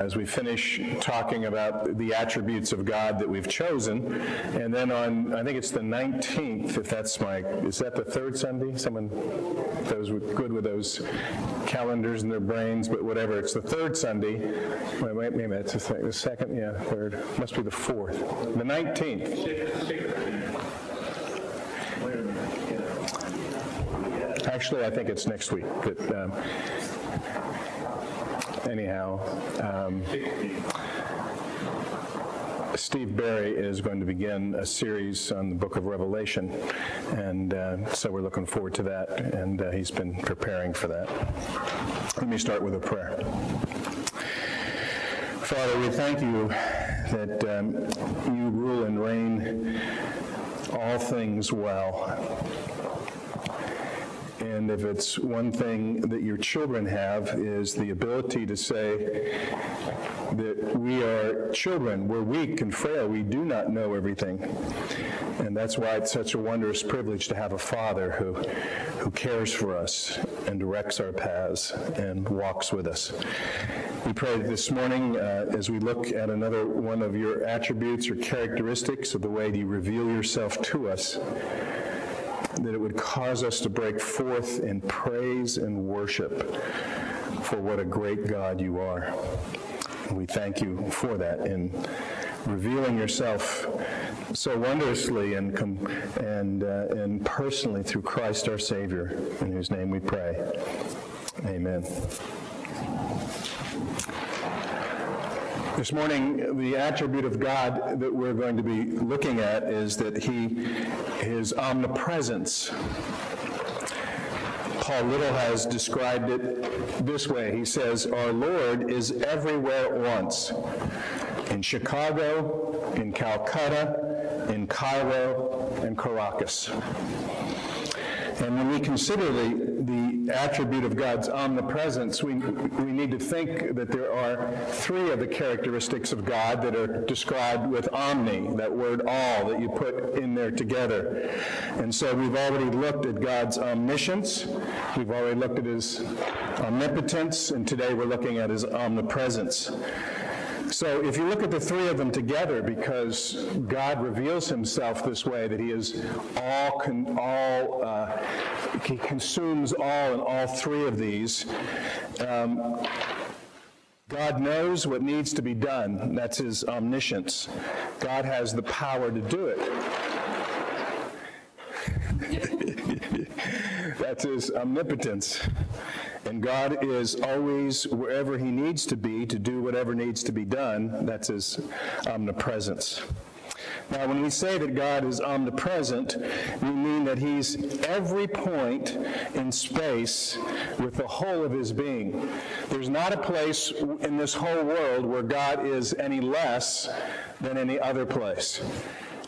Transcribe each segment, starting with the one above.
as we finish talking about the attributes of God that we've chosen. And then on, I think it's the 19th, if that's my, is that the third Sunday? Someone, those were good with those calendars in their brains, but whatever. It's the third Sunday. Wait, wait, wait a minute. It's the second, yeah, third. Must be the fourth. The 19th. Actually, I think it's next week. But, um, anyhow, um, Steve Barry is going to begin a series on the book of Revelation, and uh, so we're looking forward to that, and uh, he's been preparing for that. Let me start with a prayer. Father, we thank you that um, you rule and reign all things well. And if it's one thing that your children have is the ability to say that we are children, we're weak and frail, we do not know everything. And that's why it's such a wondrous privilege to have a father who, who cares for us and directs our paths and walks with us. We pray this morning uh, as we look at another one of your attributes or characteristics of the way you reveal yourself to us that it would cause us to break forth in praise and worship for what a great God you are. We thank you for that in revealing yourself so wondrously and, and, uh, and personally through Christ our Savior, in whose name we pray. Amen. This morning, the attribute of God that we're going to be looking at is that He, His omnipresence. Paul Little has described it this way. He says, Our Lord is everywhere at once in Chicago, in Calcutta, in Cairo, and Caracas. And when we consider the, attribute of God's omnipresence, we, we need to think that there are three of the characteristics of God that are described with omni, that word all that you put in there together. And so we've already looked at God's omniscience, we've already looked at his omnipotence, and today we're looking at his omnipresence. So if you look at the three of them together, because God reveals himself this way, that he is all, con- all uh, he consumes all in all three of these, um, God knows what needs to be done. That's his omniscience. God has the power to do it. That's his omnipotence. And God is always wherever he needs to be to do whatever needs to be done. That's his omnipresence. Now, when we say that God is omnipresent, we mean that He's every point in space with the whole of His being. There's not a place in this whole world where God is any less than any other place.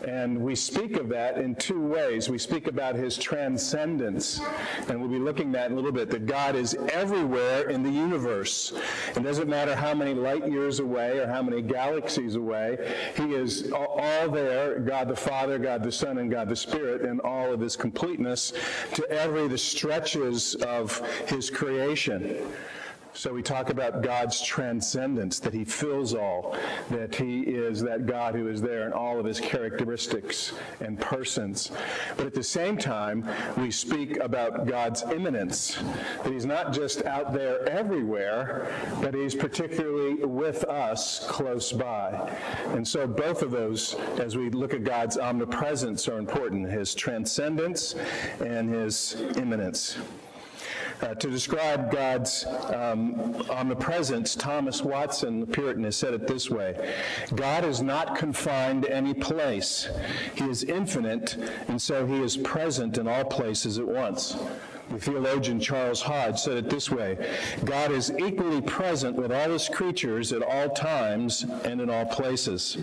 And we speak of that in two ways. We speak about his transcendence, and we'll be looking at in a little bit that God is everywhere in the universe. It doesn't matter how many light years away or how many galaxies away, he is all there, God the Father, God the Son, and God the Spirit, in all of his completeness to every the stretches of his creation. So we talk about God's transcendence, that he fills all, that he is that God who is there in all of his characteristics and persons. But at the same time, we speak about God's immanence, that he's not just out there everywhere, but he's particularly with us close by. And so both of those, as we look at God's omnipresence, are important, his transcendence and his immanence. Uh, to describe God's um, omnipresence, Thomas Watson, the Puritan, has said it this way God is not confined to any place. He is infinite, and so he is present in all places at once. The theologian Charles Hodge said it this way God is equally present with all his creatures at all times and in all places.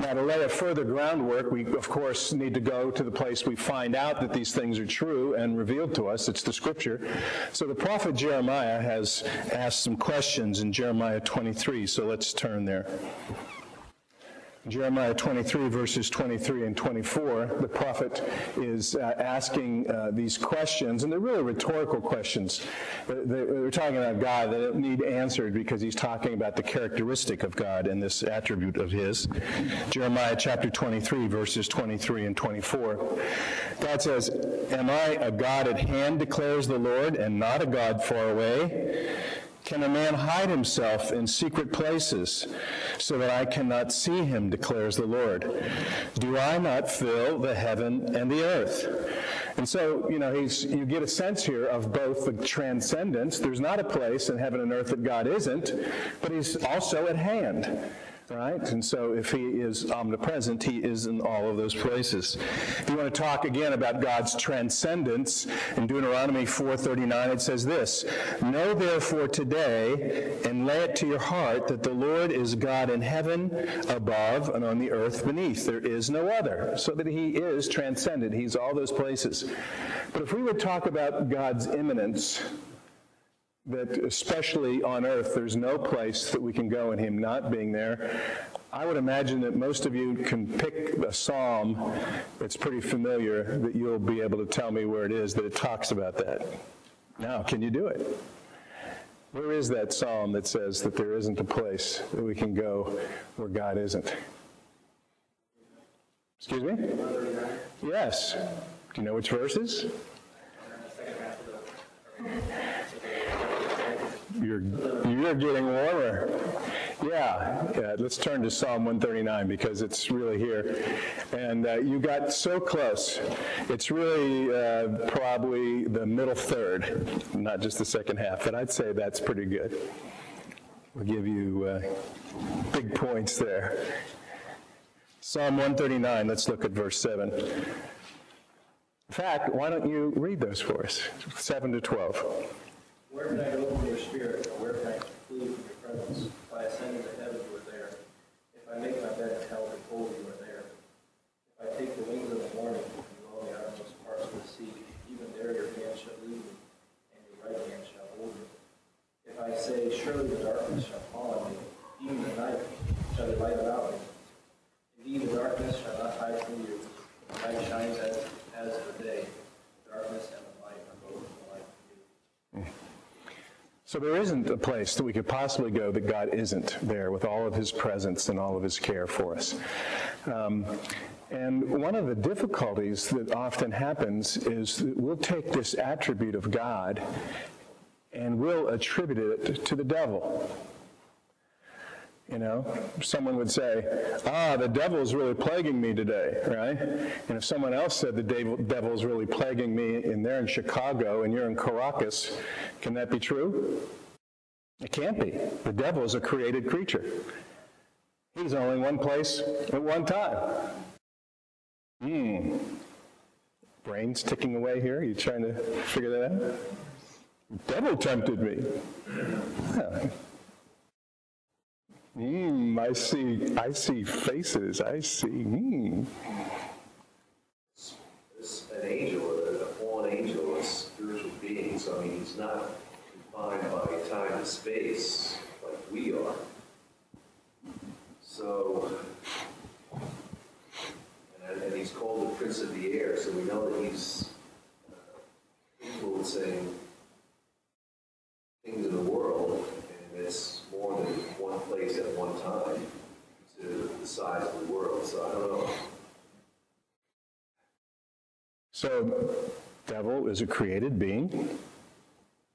Now, to lay a further groundwork, we, of course, need to go to the place we find out that these things are true and revealed to us. It's the scripture. So the prophet Jeremiah has asked some questions in Jeremiah 23, so let's turn there. Jeremiah 23, verses 23 and 24, the prophet is uh, asking uh, these questions, and they're really rhetorical questions. They're talking about God that need answered because he's talking about the characteristic of God and this attribute of his. Jeremiah chapter 23, verses 23 and 24. God says, Am I a God at hand, declares the Lord, and not a God far away? Can a man hide himself in secret places so that I cannot see him, declares the Lord? Do I not fill the heaven and the earth? And so, you know, you get a sense here of both the transcendence. There's not a place in heaven and earth that God isn't, but he's also at hand right? And so if he is omnipresent, he is in all of those places. If you want to talk again about God's transcendence, in Deuteronomy 4.39 it says this, Know therefore today and lay it to your heart that the Lord is God in heaven above and on the earth beneath. There is no other. So that he is transcendent. He's all those places. But if we would talk about God's immanence, that especially on earth, there's no place that we can go in Him not being there. I would imagine that most of you can pick a psalm that's pretty familiar that you'll be able to tell me where it is that it talks about that. Now, can you do it? Where is that psalm that says that there isn't a place that we can go where God isn't? Excuse me? Yes. Do you know which verses? You're, you're getting warmer. Yeah, yeah, let's turn to Psalm 139 because it's really here. And uh, you got so close. It's really uh, probably the middle third, not just the second half, but I'd say that's pretty good. We'll give you uh, big points there. Psalm 139, let's look at verse 7. In fact, why don't you read those for us? 7 to 12. Where can I go from your spirit, or where can I flee from your presence? If I ascend into heaven, you are there. If I make my bed in hell, behold, you are there. If I take the wings of the morning and dwell in the uttermost parts of the sea, even there your hand shall lead me, and your right hand shall hold me. If I say, surely the darkness shall fall on me, even the night shall be light about me. Indeed, the darkness shall not hide from you. The night shines as, as the day. darkness So there isn't a place that we could possibly go that God isn't there with all of his presence and all of his care for us. Um, and one of the difficulties that often happens is that we'll take this attribute of God and we'll attribute it to the devil. You know, someone would say, ah, the devil is really plaguing me today, right? And if someone else said the devil is really plaguing me and they're in Chicago and you're in Caracas, can that be true? It can't be. The devil is a created creature. He's only one place at one time. Hmm. Brains ticking away here. Are You trying to figure that out? The devil tempted me. Yeah. Mm, I see. I see faces. I see. Mm. An angel, a fallen angel, a spiritual being. So I mean, he's not confined by time and space like we are. So, and, and he's called the Prince of the Air. So we know that he's uh, influencing things in the world, and it's more than one place at one time to the size of the world. So I don't know. So, devil is a created being,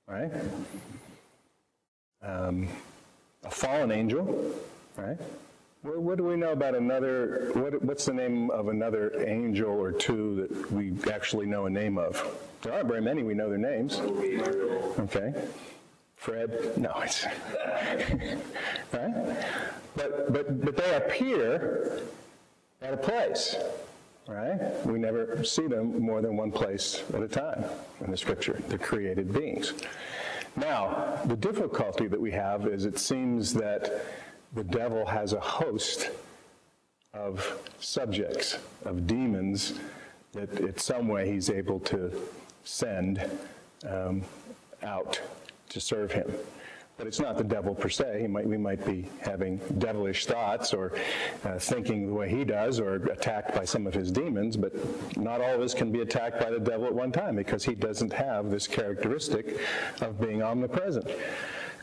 right? Um, a fallen angel, right? What, what, do we know about another? What, what's the name of another angel or two that we actually know a name of? There aren't very many we know their names. Okay. Fred? No, it's right. But but but they appear at a place, right? We never see them more than one place at a time in the Scripture. They're created beings. Now, the difficulty that we have is it seems that the devil has a host of subjects, of demons that in some way he's able to send um, out to serve him. But it's not the devil per se. Might, we might be having devilish thoughts or uh, thinking the way he does or attacked by some of his demons, but not all of us can be attacked by the devil at one time because he doesn't have this characteristic of being omnipresent.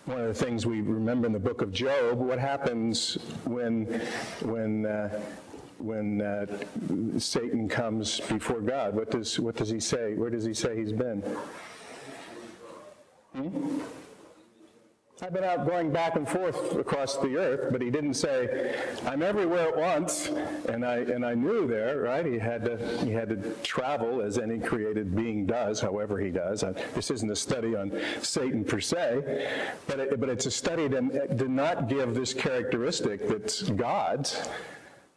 One of the things we remember in the book of Job, what happens when, when, uh, when uh, Satan comes before God? What does, what does he say? Where does he say he's been? Hmm? I've been out going back and forth across the earth, but he didn't say, I'm everywhere at once, and I, and I knew there, right? He had, to, he had to travel as any created being does, however he does. Uh, This isn't a study on Satan per se, but, it, but it's a study that did not give this characteristic that's God's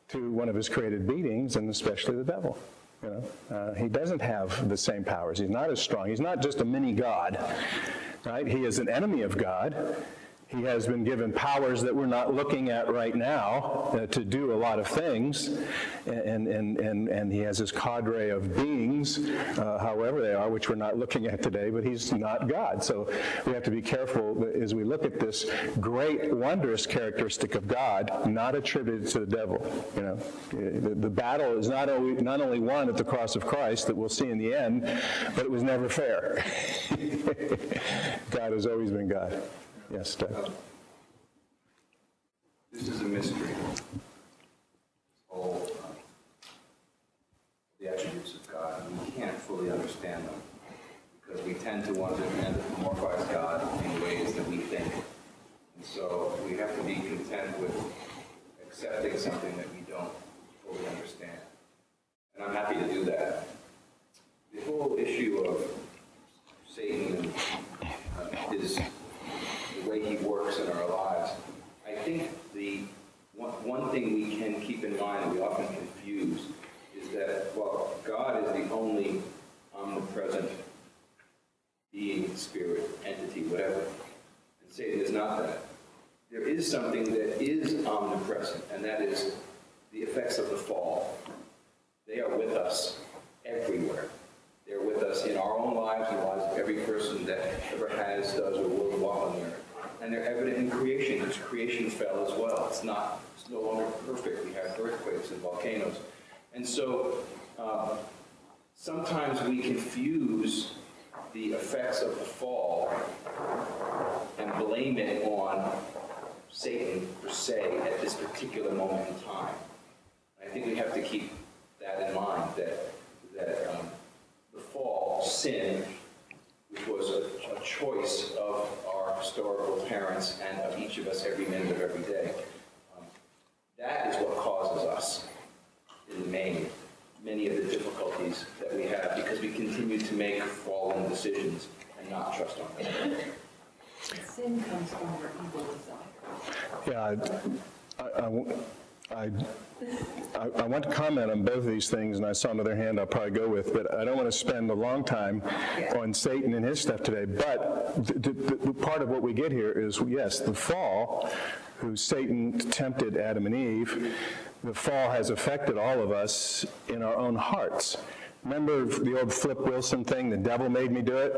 to one of his created beings, and especially the devil. You know, uh, he doesn't have the same powers. He's not as strong. He's not just a mini God, right? He is an enemy of God. He has been given powers that we're not looking at right now uh, to do a lot of things, and, and, and, and he has this cadre of beings, uh, however they are, which we're not looking at today, but he's not God. So we have to be careful as we look at this great, wondrous characteristic of God, not attributed to the devil. You know, the, the battle is not only, not only won at the cross of Christ that we'll see in the end, but it was never fair. God has always been God. Yes, Doug. This is a mystery. Whole, uh, the attributes of God, and we can't fully understand them because we tend to want to anthropomorphize God in ways that we think. And so we have to be content with accepting something that we don't fully understand. And I'm happy to do that. The whole issue of Satan uh, his way he works in our lives. I think the one, one thing we can keep in mind and we often confuse is that while God is the only omnipresent being, spirit, entity, whatever, and Satan is not that, there is something that is omnipresent, and that is the effects of the fall. They are with us everywhere. They're with us in our own lives and the lives of every person that ever has, does, or will walk on the earth. And they're evident in creation, because creation fell as well. It's not, it's no longer perfect. We have earthquakes and volcanoes. And so um, sometimes we confuse the effects of the fall and blame it on Satan per se at this particular moment in time. I think we have to keep that in mind, that, that um, the fall, sin, was a, a choice of our historical parents and of each of us every minute of every day, um, that is what causes us, in the main, many of the difficulties that we have because we continue to make fallen decisions and not trust on God. Sin comes from our evil desire. Yeah, I- I- I, I, I want to comment on both of these things, and I saw another hand I'll probably go with, but I don't want to spend a long time on Satan and his stuff today. But the, the, the part of what we get here is, yes, the fall, who Satan tempted Adam and Eve, the fall has affected all of us in our own hearts. Remember the old Flip Wilson thing, the devil made me do it?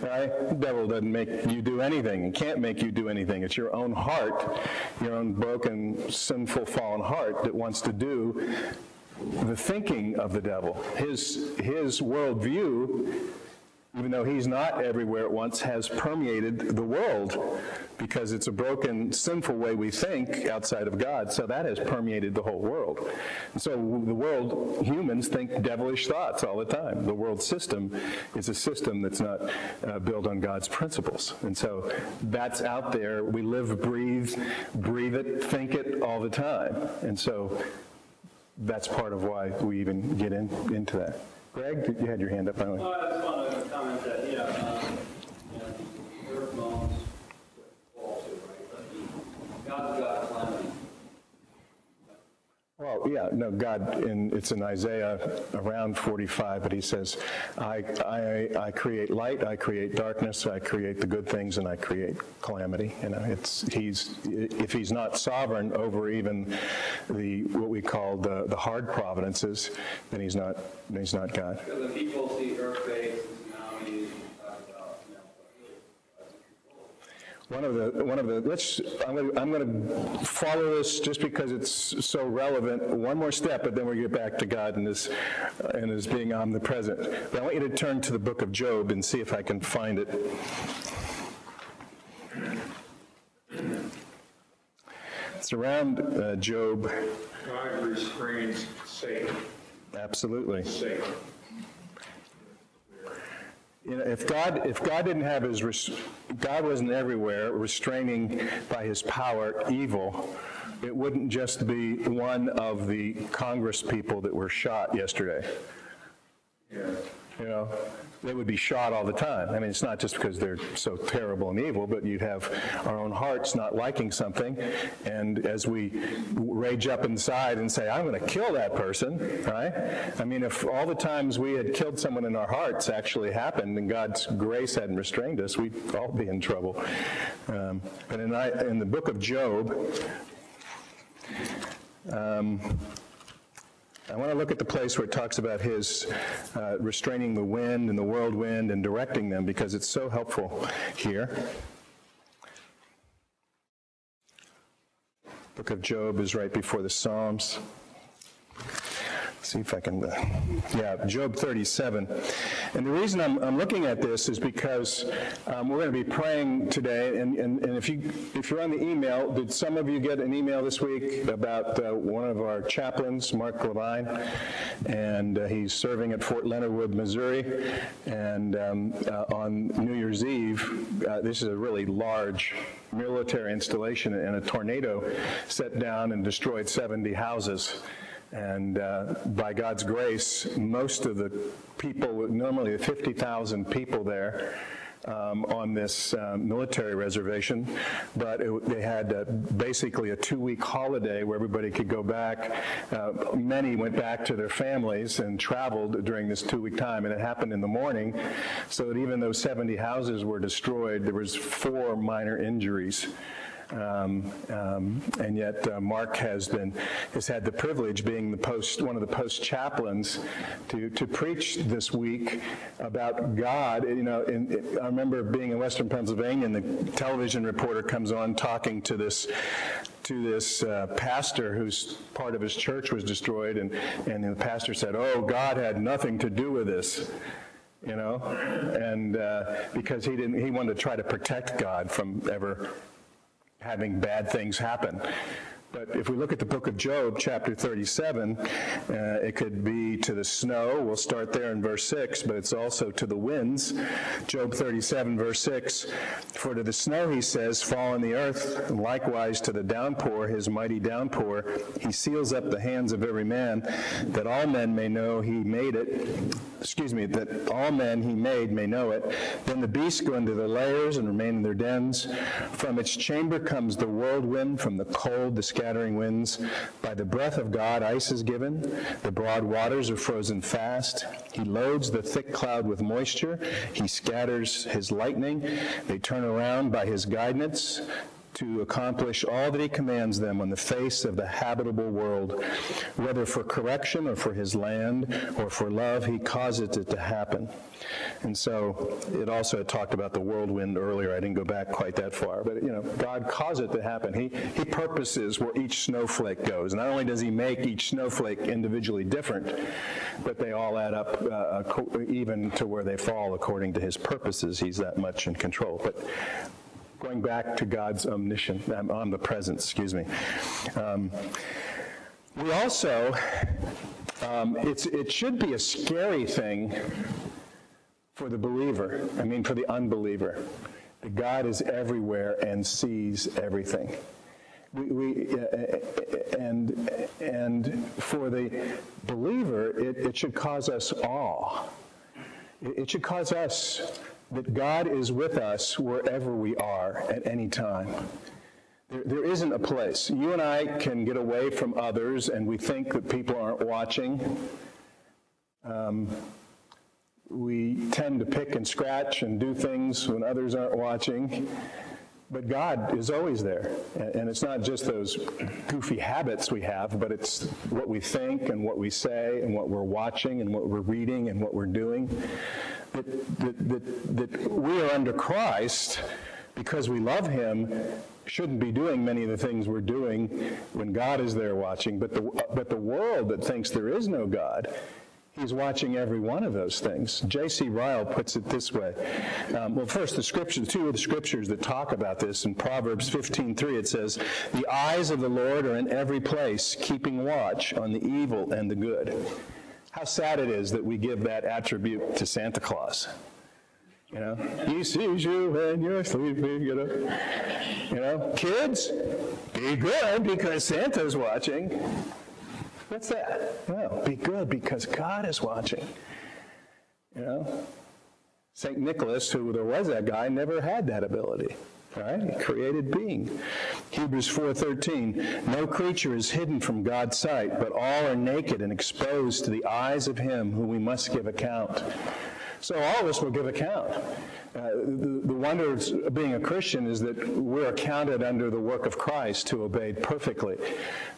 Right? The devil doesn't make you do anything. He can't make you do anything. It's your own heart, your own broken, sinful, fallen heart that wants to do the thinking of the devil. His, his worldview, even though he's not everywhere at once, has permeated the world because it's a broken, sinful way we think outside of God. So that has permeated the whole world. So the world, humans think devilish thoughts all the time. The world system is a system that's not uh, built on God's principles. And so that's out there. We live, breathe, breathe it, think it all the time. And so that's part of why we even get in, into that. Greg, you had your hand up. Know. Well, I just want to comment that, yeah, um, too, right? But God's got. Well, yeah, no, God, in, it's in Isaiah around 45, but he says, I, I, I create light, I create darkness, I create the good things, and I create calamity. You know, it's, he's, if he's not sovereign over even the, what we call the, the hard providences, then he's not, then he's not God. Because when people see tsunamis, and talk about, you know, what really God's in control. One of the, one of the, let's, I'm going to, I'm going to follow this just because it's so relevant, one more step, but then we get back to God and his, and his being omnipresent. But I want you to turn to the book of Job and see if I can find it. It's around uh, Job, God restrains Satan. absolutely. Satan. You know, if God, if God didn't have his, res- God wasn't everywhere restraining by his power evil, it wouldn't just be one of the Congress people that were shot yesterday. Yeah. You know, they would be shot all the time. I mean, it's not just because they're so terrible and evil, but you'd have our own hearts not liking something, and as we rage up inside and say, I'm going to kill that person, right? I mean, if all the times we had killed someone in our hearts actually happened and God's grace hadn't restrained us, we'd all be in trouble. Um, but in, in the book of Job, um, I want to look at the place where it talks about his uh, restraining the wind and the whirlwind and directing them because it's so helpful here. Book of Job is right before the Psalms. See if I can, uh, yeah, Job 37. And the reason I'm, I'm looking at this is because um, we're going to be praying today. And, and, and if, you, if you're on the email, did some of you get an email this week about uh, one of our chaplains, Mark Levine? And uh, he's serving at Fort Leonard Wood, Missouri. And um, uh, on New Year's Eve, uh, this is a really large military installation, and a tornado set down and destroyed 70 houses. And uh, by God's grace, most of the people, normally 50,000 people there um, on this uh, military reservation, but it, they had uh, basically a two week holiday where everybody could go back. Uh, many went back to their families and traveled during this two week time, and it happened in the morning, so that even though 70 houses were destroyed, there was four minor injuries. Um, um, and yet uh, Mark has been has had the privilege, being the post one of the post chaplains, to to preach this week about God. You know, in, I remember being in Western Pennsylvania, and the television reporter comes on talking to this to this uh, pastor whose part of his church was destroyed, and and the pastor said, "Oh, God had nothing to do with this." You know, and uh, because he didn't, he wanted to try to protect God from ever having bad things happen. But if we look at the book of Job, chapter 37, uh, it could be to the snow. We'll start there in verse 6, but it's also to the winds. Job 37, verse 6 For to the snow, he says, fall on the earth, and likewise to the downpour, his mighty downpour. He seals up the hands of every man, that all men may know he made it. Excuse me, that all men he made may know it. Then the beasts go into their lairs and remain in their dens. From its chamber comes the whirlwind, from the cold, the scattering winds. By the breath of God, ice is given. The broad waters are frozen fast. He loads the thick cloud with moisture. He scatters his lightning. They turn around by his guidance to accomplish all that he commands them on the face of the habitable world. Whether for correction or for his land or for love, he causes it to happen. And so it also had talked about the whirlwind earlier. I didn't go back quite that far, but you know, God caused it to happen. He he purposes where each snowflake goes. Not only does he make each snowflake individually different, but they all add up uh, even to where they fall according to his purposes. He's that much in control. But going back to God's omniscience, um, omnipresence, excuse me. Um, we also, um, it should be a scary thing for the believer, I mean, for the unbeliever, that God is everywhere and sees everything. We, we, uh, and, and for the believer, it, it should cause us awe. It should cause us that God is with us wherever we are at any time. There, there isn't a place. You and I can get away from others and we think that people aren't watching. Um, we tend to pick and scratch and do things when others aren't watching. But God is always there. And it's not just those goofy habits we have, but it's what we think and what we say and what we're watching and what we're reading and what we're doing. That, that, that, that we are under Christ, because we love him, shouldn't be doing many of the things we're doing when God is there watching. But the, but the world that thinks there is no God, he's watching every one of those things. J.C. Ryle puts it this way. Um, well, first, the scriptures, two of the scriptures that talk about this. In Proverbs 15.3, it says, The eyes of the Lord are in every place, keeping watch on the evil and the good. How sad it is that we give that attribute to Santa Claus. You know, he sees you when you're sleeping, you know. You know, kids, be good because Santa's watching. What's that? Well, be good because God is watching. You know, St. Nicholas, who there was that guy, never had that ability. Right? Created being. Hebrews 4:13, no creature is hidden from God's sight, but all are naked and exposed to the eyes of him who we must give account. So all of us will give account. Uh, the, the wonder of being a Christian is that we're accounted under the work of Christ who obeyed perfectly.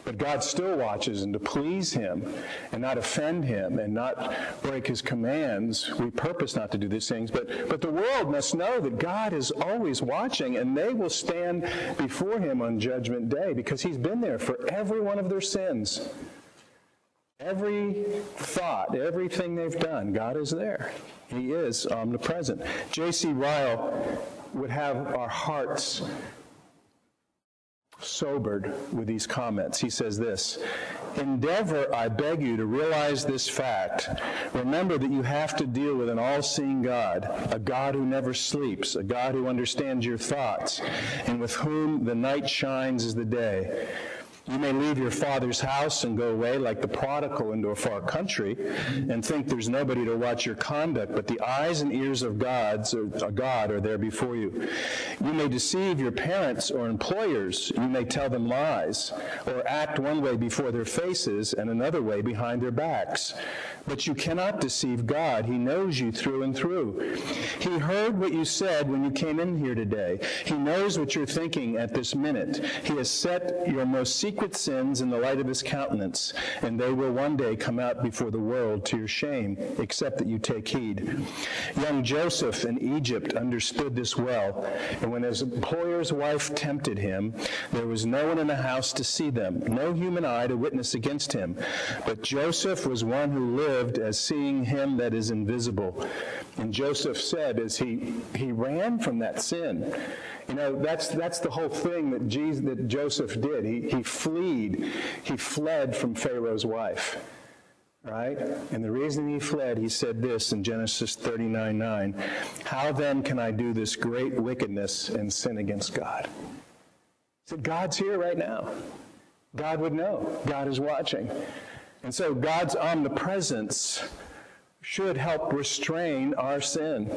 But God still watches, and to please Him and not offend Him and not break His commands, we purpose not to do these things. But, but the world must know that God is always watching, and they will stand before Him on Judgment Day because He's been there for every one of their sins. Every thought, everything they've done, God is there. He is omnipresent. J.C. Ryle would have our hearts sobered with these comments. He says this Endeavor, I beg you, to realize this fact. Remember that you have to deal with an all seeing God, a God who never sleeps, a God who understands your thoughts, and with whom the night shines as the day. You may leave your father's house and go away like the prodigal into a far country and think there's nobody to watch your conduct, but the eyes and ears of God's, or, uh, God are there before you. You may deceive your parents or employers. You may tell them lies or act one way before their faces and another way behind their backs. But you cannot deceive God. He knows you through and through. He heard what you said when you came in here today. He knows what you're thinking at this minute. He has set your most secret secret sins in the light of his countenance, and they will one day come out before the world to your shame, except that you take heed. Young Joseph in Egypt understood this well, and when his employer's wife tempted him, there was no one in the house to see them, no human eye to witness against him. But Joseph was one who lived as seeing him that is invisible. And Joseph said as he, he ran from that sin, you know, that's, that's the whole thing that, Jesus, that Joseph did. He, he fled. He fled from Pharaoh's wife. Right? And the reason he fled, he said this in Genesis 39 9 How then can I do this great wickedness and sin against God? He said, God's here right now. God would know. God is watching. And so God's omnipresence should help restrain our sin.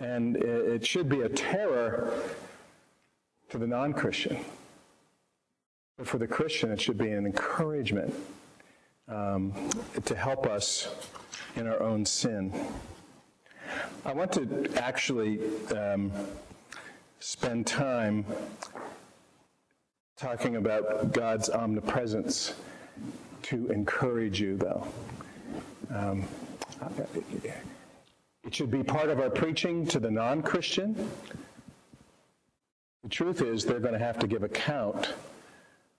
And it should be a terror to the non Christian. But for the Christian, it should be an encouragement um, to help us in our own sin. I want to actually um, spend time talking about God's omnipresence to encourage you, though. Um, it should be part of our preaching to the non Christian. The truth is, they're going to have to give account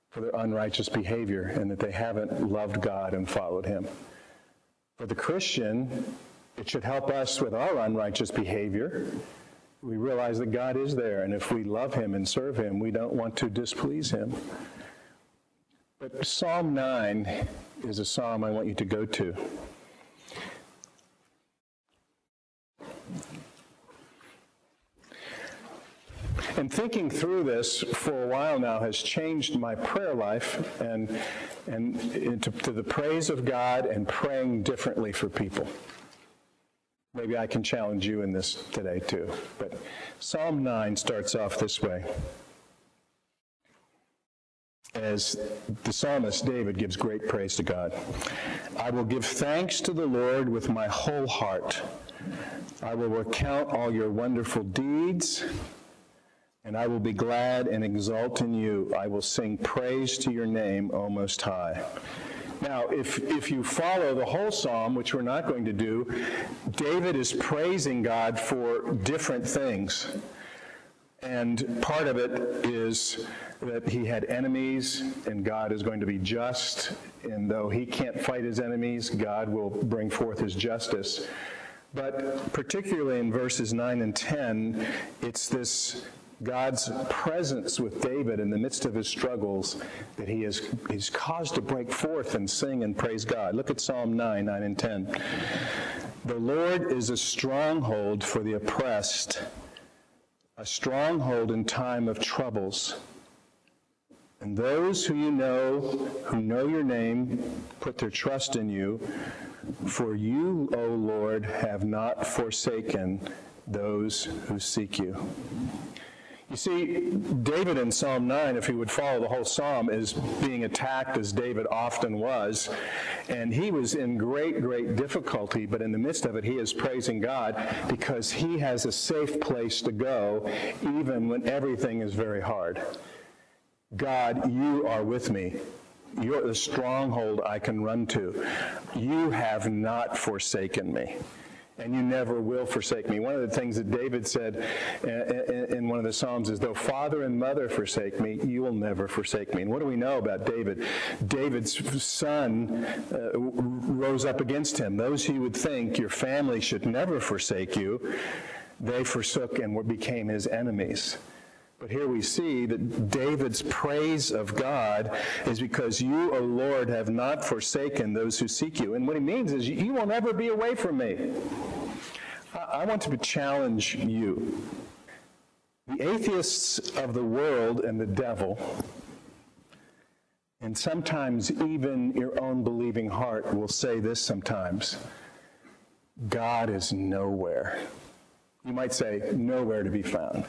for their unrighteous behavior and that they haven't loved God and followed Him. For the Christian, it should help us with our unrighteous behavior. We realize that God is there, and if we love Him and serve Him, we don't want to displease Him. But Psalm 9 is a psalm I want you to go to. And thinking through this for a while now has changed my prayer life and, and into, to the praise of God and praying differently for people. Maybe I can challenge you in this today too. But Psalm 9 starts off this way. As the psalmist David gives great praise to God. I will give thanks to the Lord with my whole heart. I will recount all your wonderful deeds and I will be glad and exult in you. I will sing praise to your name, O Most High. Now, if, if you follow the whole psalm, which we're not going to do, David is praising God for different things. And part of it is that he had enemies, and God is going to be just. And though he can't fight his enemies, God will bring forth his justice. But particularly in verses 9 and 10, it's this God's presence with David in the midst of his struggles that he is he's caused to break forth and sing and praise God. Look at Psalm 9, 9 and 10. The Lord is a stronghold for the oppressed, a stronghold in time of troubles. And those who you know, who know your name, put their trust in you. For you, O Lord, have not forsaken those who seek you. You see, David in Psalm 9, if he would follow the whole psalm, is being attacked as David often was. And he was in great, great difficulty, but in the midst of it, he is praising God because he has a safe place to go, even when everything is very hard. God, you are with me. You're the stronghold I can run to. You have not forsaken me and you never will forsake me. One of the things that David said in one of the Psalms is, though father and mother forsake me, you will never forsake me. And what do we know about David? David's son uh, rose up against him. Those who would think your family should never forsake you, they forsook and became his enemies. But here we see that David's praise of God is because you, O Lord, have not forsaken those who seek you. And what he means is, you will never be away from me. I want to challenge you. The atheists of the world and the devil, and sometimes even your own believing heart will say this sometimes God is nowhere. You might say, nowhere to be found.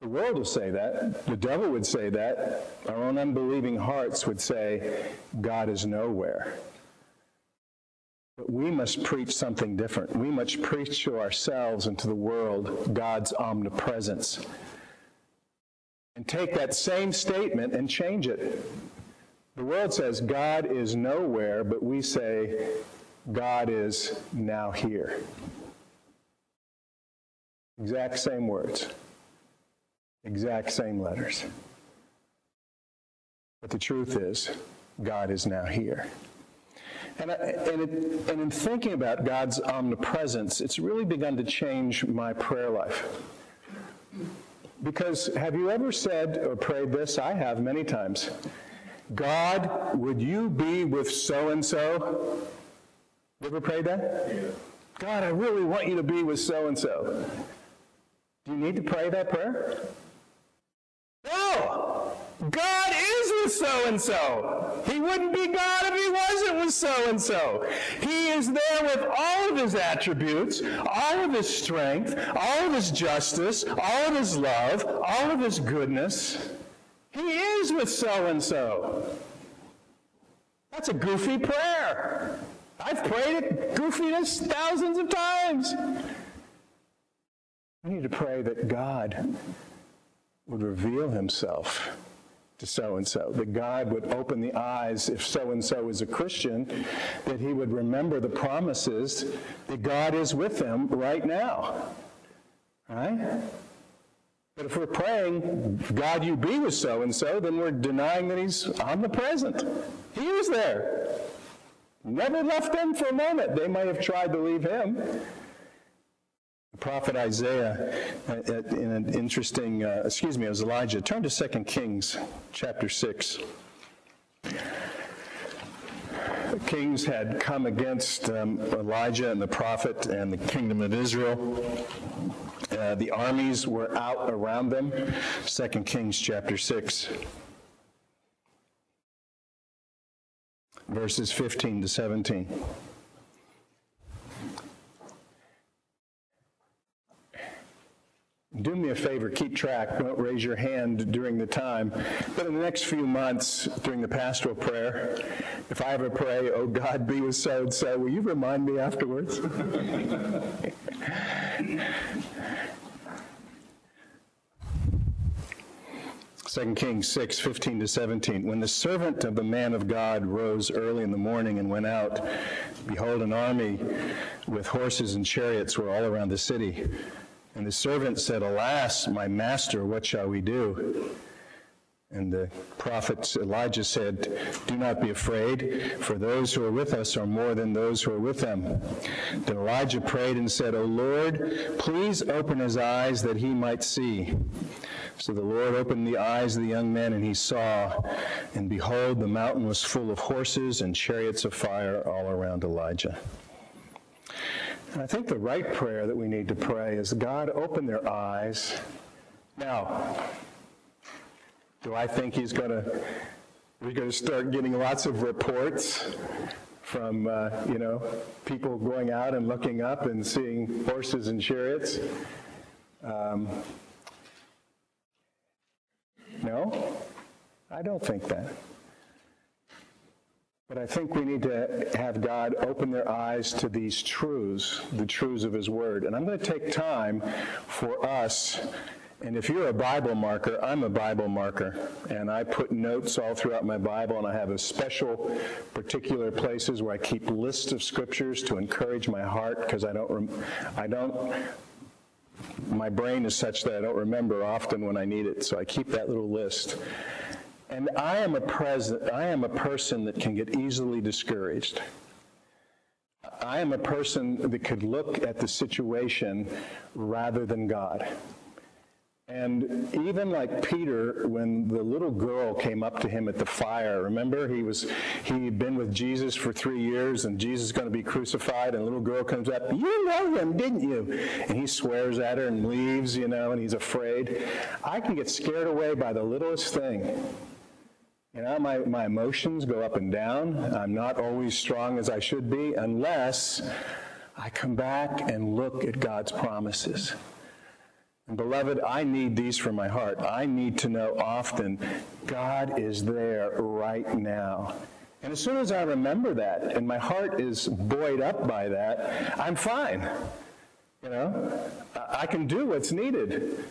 The world will say that. The devil would say that. Our own unbelieving hearts would say, God is nowhere. But we must preach something different. We must preach to ourselves and to the world God's omnipresence. And take that same statement and change it. The world says God is nowhere, but we say God is now here. Exact same words. Exact same letters. But the truth is, God is now here. And, I, and, it, and in thinking about God's omnipresence, it's really begun to change my prayer life. Because have you ever said or prayed this? I have many times. God, would you be with so and so? You ever prayed that? God, I really want you to be with so and so. Do you need to pray that prayer? No! God is with so and so. He wouldn't be God if he wasn't with so and so. He is there with all of his attributes, all of his strength, all of his justice, all of his love, all of his goodness. He is with so and so. That's a goofy prayer. I've prayed it goofiness thousands of times. We need to pray that God would reveal himself to so and so, that God would open the eyes, if so and so is a Christian, that he would remember the promises that God is with them right now. Right? But if we're praying, God, you be with so and so, then we're denying that he's omnipresent. He was there. Never left them for a moment. They might have tried to leave him. The prophet Isaiah, uh, uh, in an interesting, uh, excuse me, it was Elijah. Turn to 2 Kings chapter 6. The kings had come against um, Elijah and the prophet and the kingdom of Israel. Uh, the armies were out around them. 2 Kings chapter 6. Verses 15 to 17. Do me a favor, keep track. Don't raise your hand during the time. But in the next few months, during the pastoral prayer, if I ever pray, oh God, be with so and so, will you remind me afterwards? Second Kings 6, 15 to 17. When the servant of the man of God rose early in the morning and went out, behold, an army with horses and chariots were all around the city. And the servant said, Alas, my master, what shall we do? And the prophet Elijah said, Do not be afraid, for those who are with us are more than those who are with them. Then Elijah prayed and said, O Lord, please open his eyes that he might see. So the Lord opened the eyes of the young man, and he saw, and behold, the mountain was full of horses and chariots of fire all around Elijah. And I think the right prayer that we need to pray is God, open their eyes. Now, do I think he's going to we're going to start getting lots of reports from uh, you know people going out and looking up and seeing horses and chariots? Um, no, I don't think that. But I think we need to have God open their eyes to these truths, the truths of His Word. And I'm going to take time for us and if you're a Bible marker, I'm a Bible marker. And I put notes all throughout my Bible, and I have a special, particular places where I keep lists of scriptures to encourage my heart because I don't, rem- I don't, my brain is such that I don't remember often when I need it. So I keep that little list. And I am a present, I am a person that can get easily discouraged. I am a person that could look at the situation rather than God. And even like Peter, when the little girl came up to him at the fire, remember he was he had been with Jesus for three years, and Jesus is going to be crucified, and the little girl comes up, you know him, didn't you? And he swears at her and leaves, you know, and he's afraid. I can get scared away by the littlest thing. You know, my, my emotions go up and down. I'm not always strong as I should be unless I come back and look at God's promises. And beloved, I need these for my heart. I need to know often God is there right now. And as soon as I remember that and my heart is buoyed up by that, I'm fine. You know, I can do what's needed.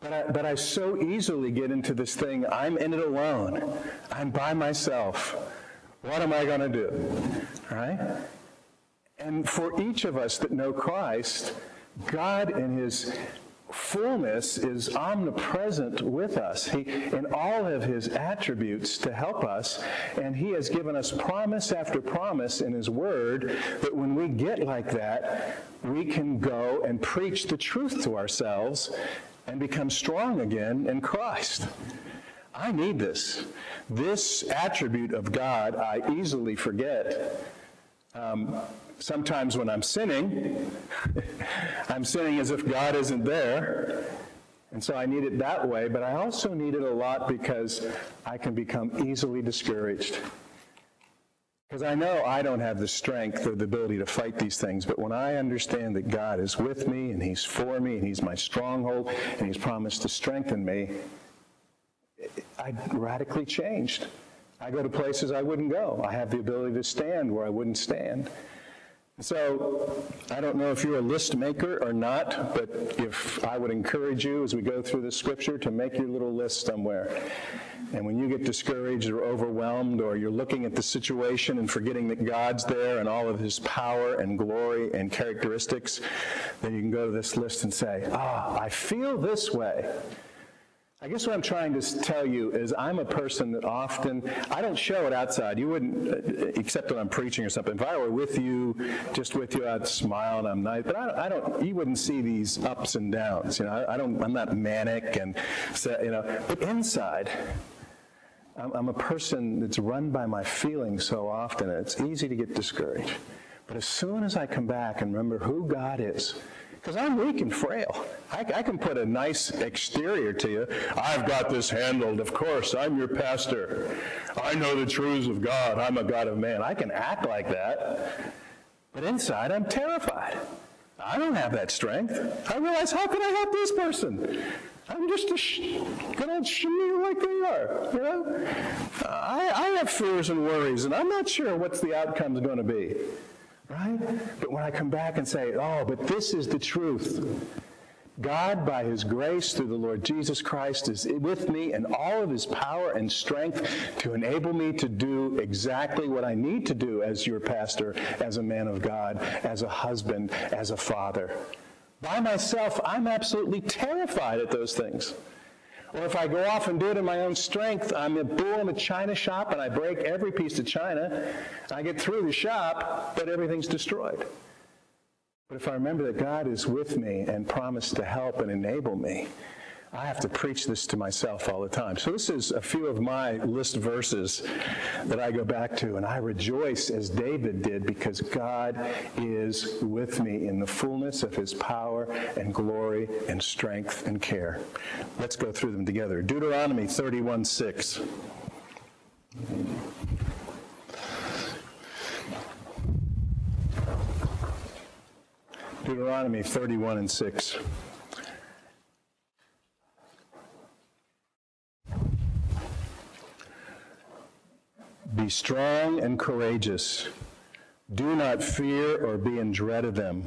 But I, but I so easily get into this thing I'm in it alone. I'm by myself. What am I going to do? All right? And for each of us that know Christ, God in His fullness is omnipresent with us he, in all of his attributes to help us. And he has given us promise after promise in his word that when we get like that, we can go and preach the truth to ourselves and become strong again in Christ. I need this. This attribute of God I easily forget. Um, sometimes when I'm sinning, I'm sinning as if God isn't there. And so I need it that way, but I also need it a lot because I can become easily discouraged. Because I know I don't have the strength or the ability to fight these things, but when I understand that God is with me and He's for me and He's my stronghold and He's promised to strengthen me, I radically changed. I go to places I wouldn't go. I have the ability to stand where I wouldn't stand. So I don't know if you're a list maker or not, but if I would encourage you as we go through the scripture to make your little list somewhere. And when you get discouraged or overwhelmed or you're looking at the situation and forgetting that God's there and all of his power and glory and characteristics, then you can go to this list and say, ah, I feel this way. I guess what I'm trying to tell you is I'm a person that often, I don't show it outside. You wouldn't, uh, except when I'm preaching or something. If I were with you, just with you, I'd smile and I'm nice. But I, I don't, you wouldn't see these ups and downs. You know, I, I don't, I'm not manic and, you know, but inside, I'm, I'm a person that's run by my feelings so often, it's easy to get discouraged. But as soon as I come back and remember who God is, because I'm weak and frail. I, I, can put a nice exterior to you. I've got this handled. Of course, I'm your pastor. I know the truths of God. I'm a God of man. I can act like that. But inside, I'm terrified. I don't have that strength. I realize, how can I help this person? I'm just a sh- good old shamir like they are. You know? I, I have fears and worries, and I'm not sure what's the outcome's going to be. Right? But when I come back and say, oh, but this is the truth. God, by His grace through the Lord Jesus Christ, is with me and all of His power and strength to enable me to do exactly what I need to do as your pastor, as a man of God, as a husband, as a father. By myself, I'm absolutely terrified at those things. Or if I go off and do it in my own strength, I'm a bull in a china shop and I break every piece of china. I get through the shop, but everything's destroyed. But if I remember that God is with me and promised to help and enable me, I have to preach this to myself all the time. So, this is a few of my list verses that I go back to, and I rejoice as David did because God is with me in the fullness of his power and glory and strength and care. Let's go through them together. Deuteronomy 31 6. Deuteronomy 31 and 6. Be strong and courageous. Do not fear or be in dread of them.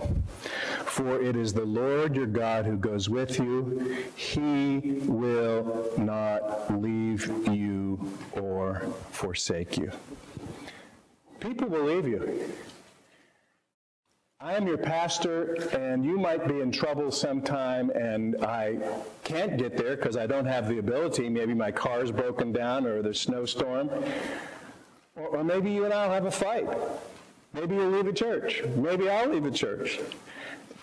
For it is the Lord your God who goes with you. He will not leave you or forsake you. People leave you. I am your pastor, and you might be in trouble sometime, and I can't get there because I don't have the ability. Maybe my car's broken down or there's a snowstorm. Or, or maybe you and I'll have a fight. Maybe you'll leave a church. Maybe I'll leave a church.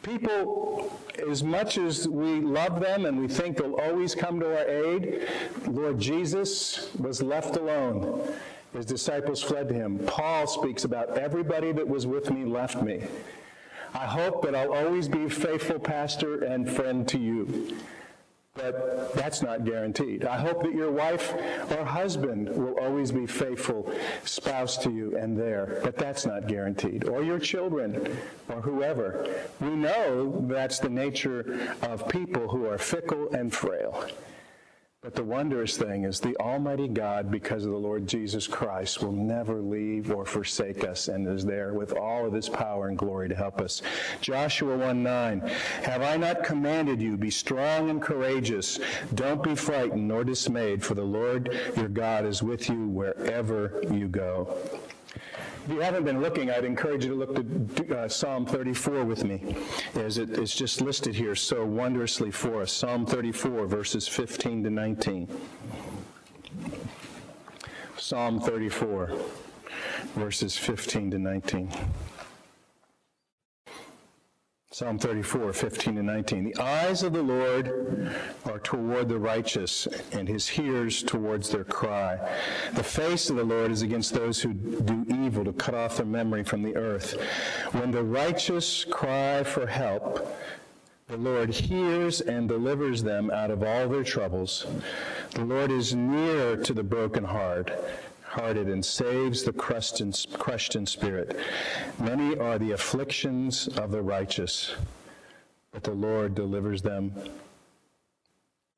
People, as much as we love them and we think they'll always come to our aid, Lord Jesus was left alone. His disciples fled to him. Paul speaks about everybody that was with me left me. I hope that I'll always be a faithful pastor and friend to you. But that's not guaranteed. I hope that your wife or husband will always be faithful spouse to you and there, but that's not guaranteed. Or your children or whoever. We know that's the nature of people who are fickle and frail. But the wondrous thing is the Almighty God, because of the Lord Jesus Christ, will never leave or forsake us and is there with all of his power and glory to help us. Joshua 1 9. Have I not commanded you, be strong and courageous? Don't be frightened nor dismayed, for the Lord your God is with you wherever you go. If you haven't been looking, I'd encourage you to look to uh, Psalm 34 with me, as it is just listed here so wondrously for us. Psalm 34, verses 15 to 19. Psalm 34, verses 15 to 19. Psalm 34, 15 to 19. The eyes of the Lord are toward the righteous, and his ears towards their cry. The face of the Lord is against those who do evil, to cut off their memory from the earth. When the righteous cry for help, the Lord hears and delivers them out of all their troubles. The Lord is near to the broken heart and saves the crushed in, crushed in spirit. Many are the afflictions of the righteous, but the Lord delivers them,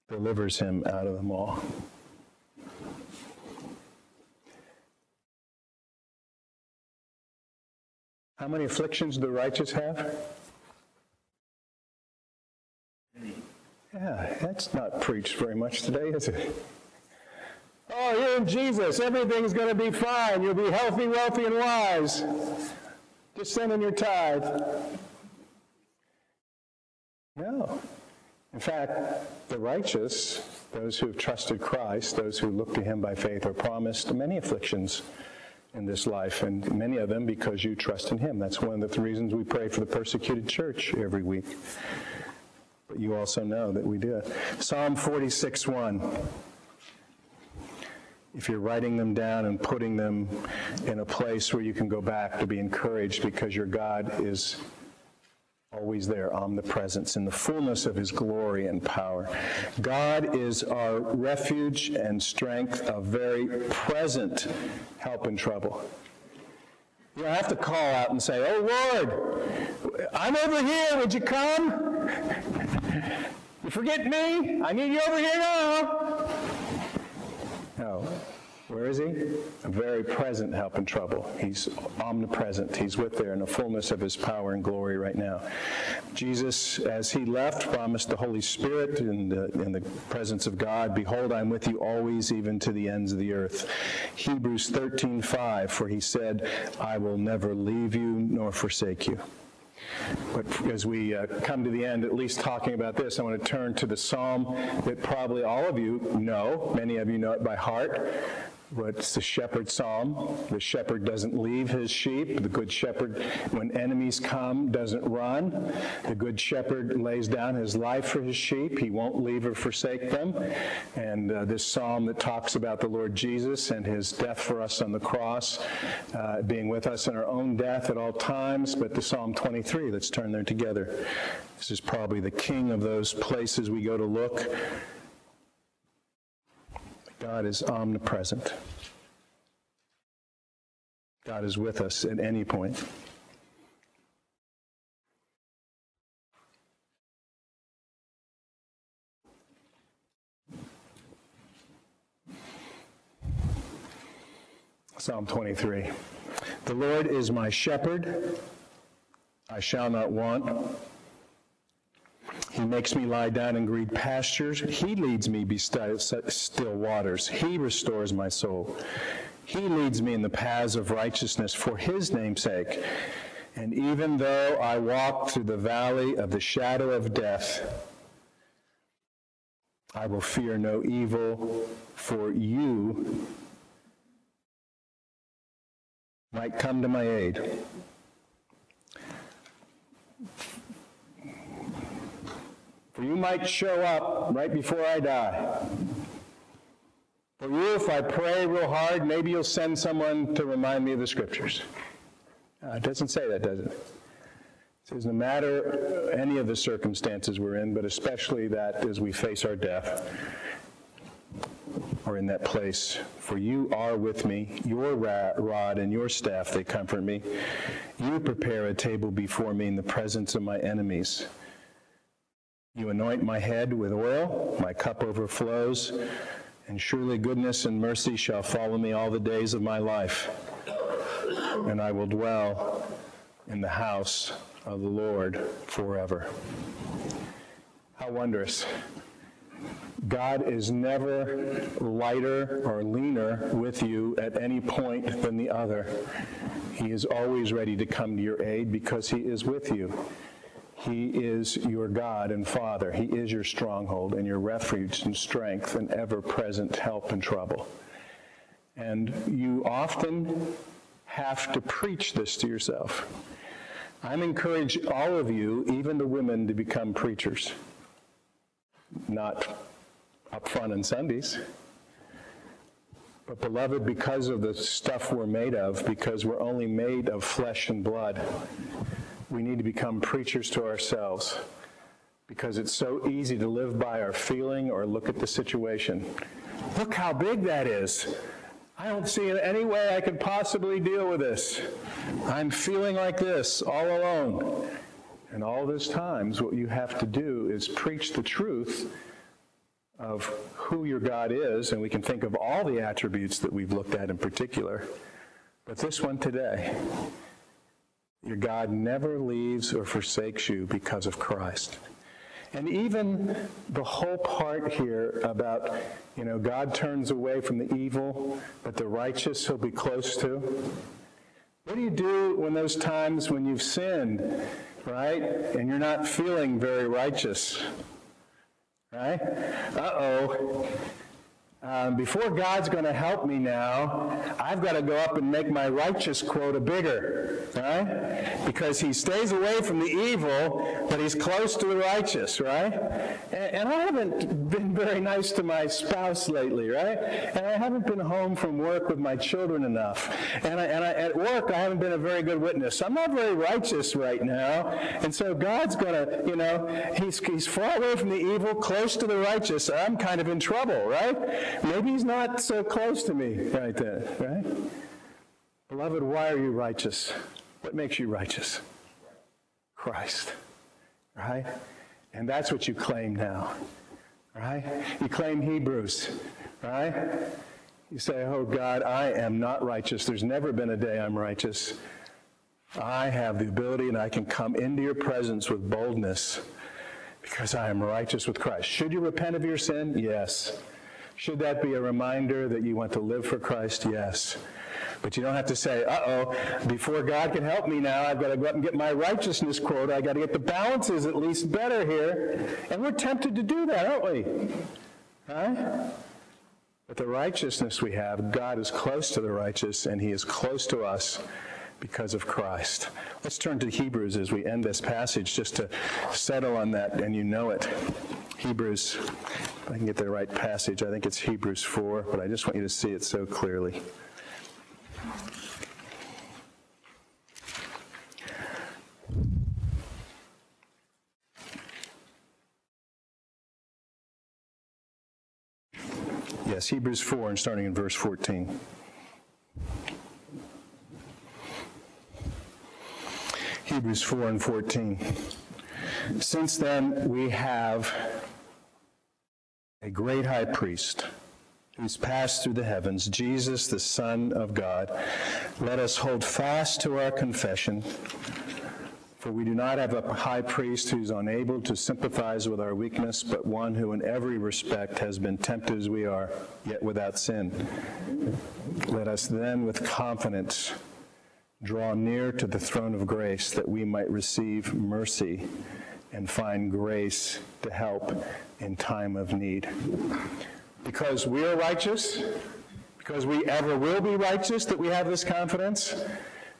delivers him out of them all. How many afflictions do the righteous have? Yeah, that's not preached very much today, is it? Oh, you're in Jesus. Everything's going to be fine. You'll be healthy, wealthy, and wise. Just send in your tithe. No. In fact, the righteous, those who have trusted Christ, those who look to Him by faith, are promised many afflictions in this life, and many of them because you trust in Him. That's one of the reasons we pray for the persecuted church every week. But you also know that we do it. Psalm 46 1 if you're writing them down and putting them in a place where you can go back to be encouraged because your God is always there, omnipresence, in the fullness of his glory and power. God is our refuge and strength, a very present help in trouble. You don't have to call out and say, Oh Lord, I'm over here, would you come? You forget me? I need you over here now. Where is he? A very present help in trouble. He's omnipresent. He's with there in the fullness of his power and glory right now. Jesus, as he left, promised the Holy Spirit in the, in the presence of God. Behold, I'm with you always, even to the ends of the earth. Hebrews 13, 5, for he said, I will never leave you nor forsake you. But as we uh, come to the end, at least talking about this, I want to turn to the psalm that probably all of you know. Many of you know it by heart. It's the shepherd psalm. The shepherd doesn't leave his sheep. The good shepherd, when enemies come, doesn't run. The good shepherd lays down his life for his sheep. He won't leave or forsake them. And uh, this psalm that talks about the Lord Jesus and his death for us on the cross, uh, being with us in our own death at all times. But the Psalm 23, let's turn there together. This is probably the king of those places we go to look. God is omnipresent. God is with us at any point. Psalm 23. The Lord is my shepherd, I shall not want. He makes me lie down in green pastures. He leads me beside still waters. He restores my soul. He leads me in the paths of righteousness for his name's sake. And even though I walk through the valley of the shadow of death, I will fear no evil, for you might come to my aid. For you might show up right before I die. For you, if I pray real hard, maybe you'll send someone to remind me of the scriptures. Uh, it doesn't say that, does it? It says no matter any of the circumstances we're in, but especially that as we face our death, or in that place. For you are with me, your rod and your staff, they comfort me. You prepare a table before me in the presence of my enemies. You anoint my head with oil, my cup overflows, and surely goodness and mercy shall follow me all the days of my life. And I will dwell in the house of the Lord forever. How wondrous. God is never lighter or leaner with you at any point than the other. He is always ready to come to your aid because He is with you. He is your God and Father. He is your stronghold and your refuge and strength and ever present help in trouble. And you often have to preach this to yourself. I'm encouraging all of you, even the women, to become preachers. Not up front on Sundays. But, beloved, because of the stuff we're made of, because we're only made of flesh and blood, we need to become preachers to ourselves because it's so easy to live by our feeling or look at the situation. Look how big that is. I don't see any way I could possibly deal with this. I'm feeling like this all alone. And all those times, what you have to do is preach the truth of who your God is, and we can think of all the attributes that we've looked at in particular. But this one today, your God never leaves or forsakes you because of Christ. And even the whole part here about, you know, God turns away from the evil, but the righteous he'll be close to. What do you do when those times when you've sinned, right? And you're not feeling very righteous, right? Uh oh. Um, before God's going to help me now, I've got to go up and make my righteous quota bigger, right? Because he stays away from the evil, but he's close to the righteous, right? And, and I haven't been very nice to my spouse lately, right? And I haven't been home from work with my children enough. And, I, and I, at work, I haven't been a very good witness. I'm not very righteous right now. And so God's going to, you know, he's, he's far away from the evil, close to the righteous. I'm kind of in trouble, right? Maybe he's not so close to me right then, right? Beloved, why are you righteous? What makes you righteous? Christ, right? And that's what you claim now, right? You claim Hebrews, right? You say, Oh God, I am not righteous. There's never been a day I'm righteous. I have the ability and I can come into your presence with boldness because I am righteous with Christ. Should you repent of your sin? Yes. Should that be a reminder that you want to live for Christ? Yes. But you don't have to say, uh-oh, before God can help me now, I've got to go up and get my righteousness quota. I've got to get the balances at least better here. And we're tempted to do that, aren't we? Right? But the righteousness we have, God is close to the righteous, and he is close to us because of Christ. Let's turn to Hebrews as we end this passage just to settle on that, and you know it. Hebrews, if I can get the right passage, I think it's Hebrews 4, but I just want you to see it so clearly. Yes, Hebrews 4, and starting in verse 14. Hebrews 4 and 14. Since then, we have a great high priest who's passed through the heavens, Jesus, the Son of God. Let us hold fast to our confession. For we do not have a high priest who's unable to sympathize with our weakness, but one who in every respect has been tempted as we are, yet without sin. Let us then with confidence draw near to the throne of grace that we might receive mercy and find grace to help in time of need. Because we are righteous, because we ever will be righteous, that we have this confidence?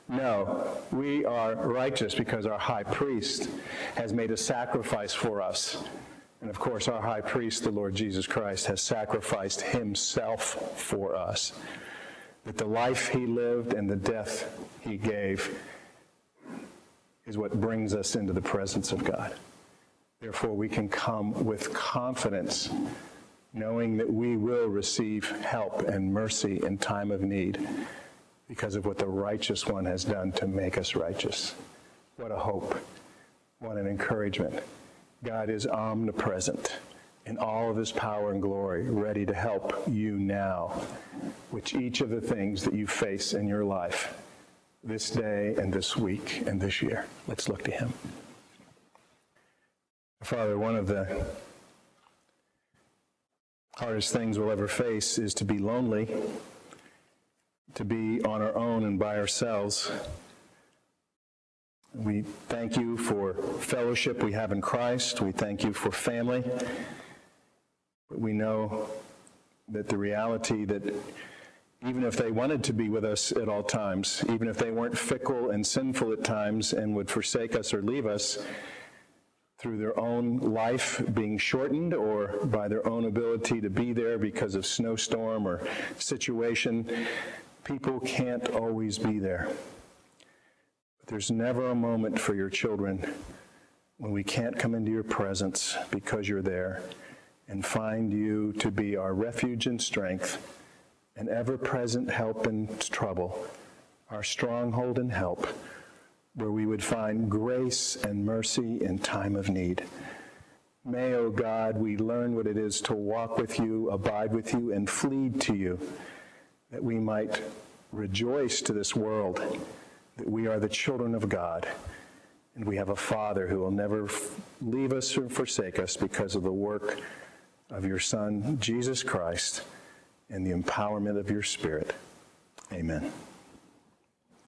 No, we are righteous because our high priest has made a sacrifice for us. And of course, our high priest, the Lord Jesus Christ, has sacrificed himself for us. That the life he lived and the death he gave is what brings us into the presence of God. Therefore, we can come with confidence, knowing that we will receive help and mercy in time of need because of what the righteous one has done to make us righteous. What a hope. What an encouragement. God is omnipresent in all of his power and glory, ready to help you now, with each of the things that you face in your life this day and this week and this year. Let's look to him. Father, one of the hardest things we'll ever face is to be lonely to be on our own and by ourselves. We thank you for fellowship we have in Christ. We thank you for family. We know that the reality that even if they wanted to be with us at all times, even if they weren't fickle and sinful at times and would forsake us or leave us, through their own life being shortened or by their own ability to be there because of snowstorm or situation, people can't always be there. But there's never a moment for your children when we can't come into your presence because you're there and find you to be our refuge and strength, an ever present help in trouble, our stronghold and help, where we would find grace and mercy in time of need. May, O oh God, we learn what it is to walk with you, abide with you, and flee to you that we might rejoice to this world that we are the children of God and we have a Father who will never leave us or forsake us because of the work of your Son, Jesus Christ, and the empowerment of your Spirit. Amen.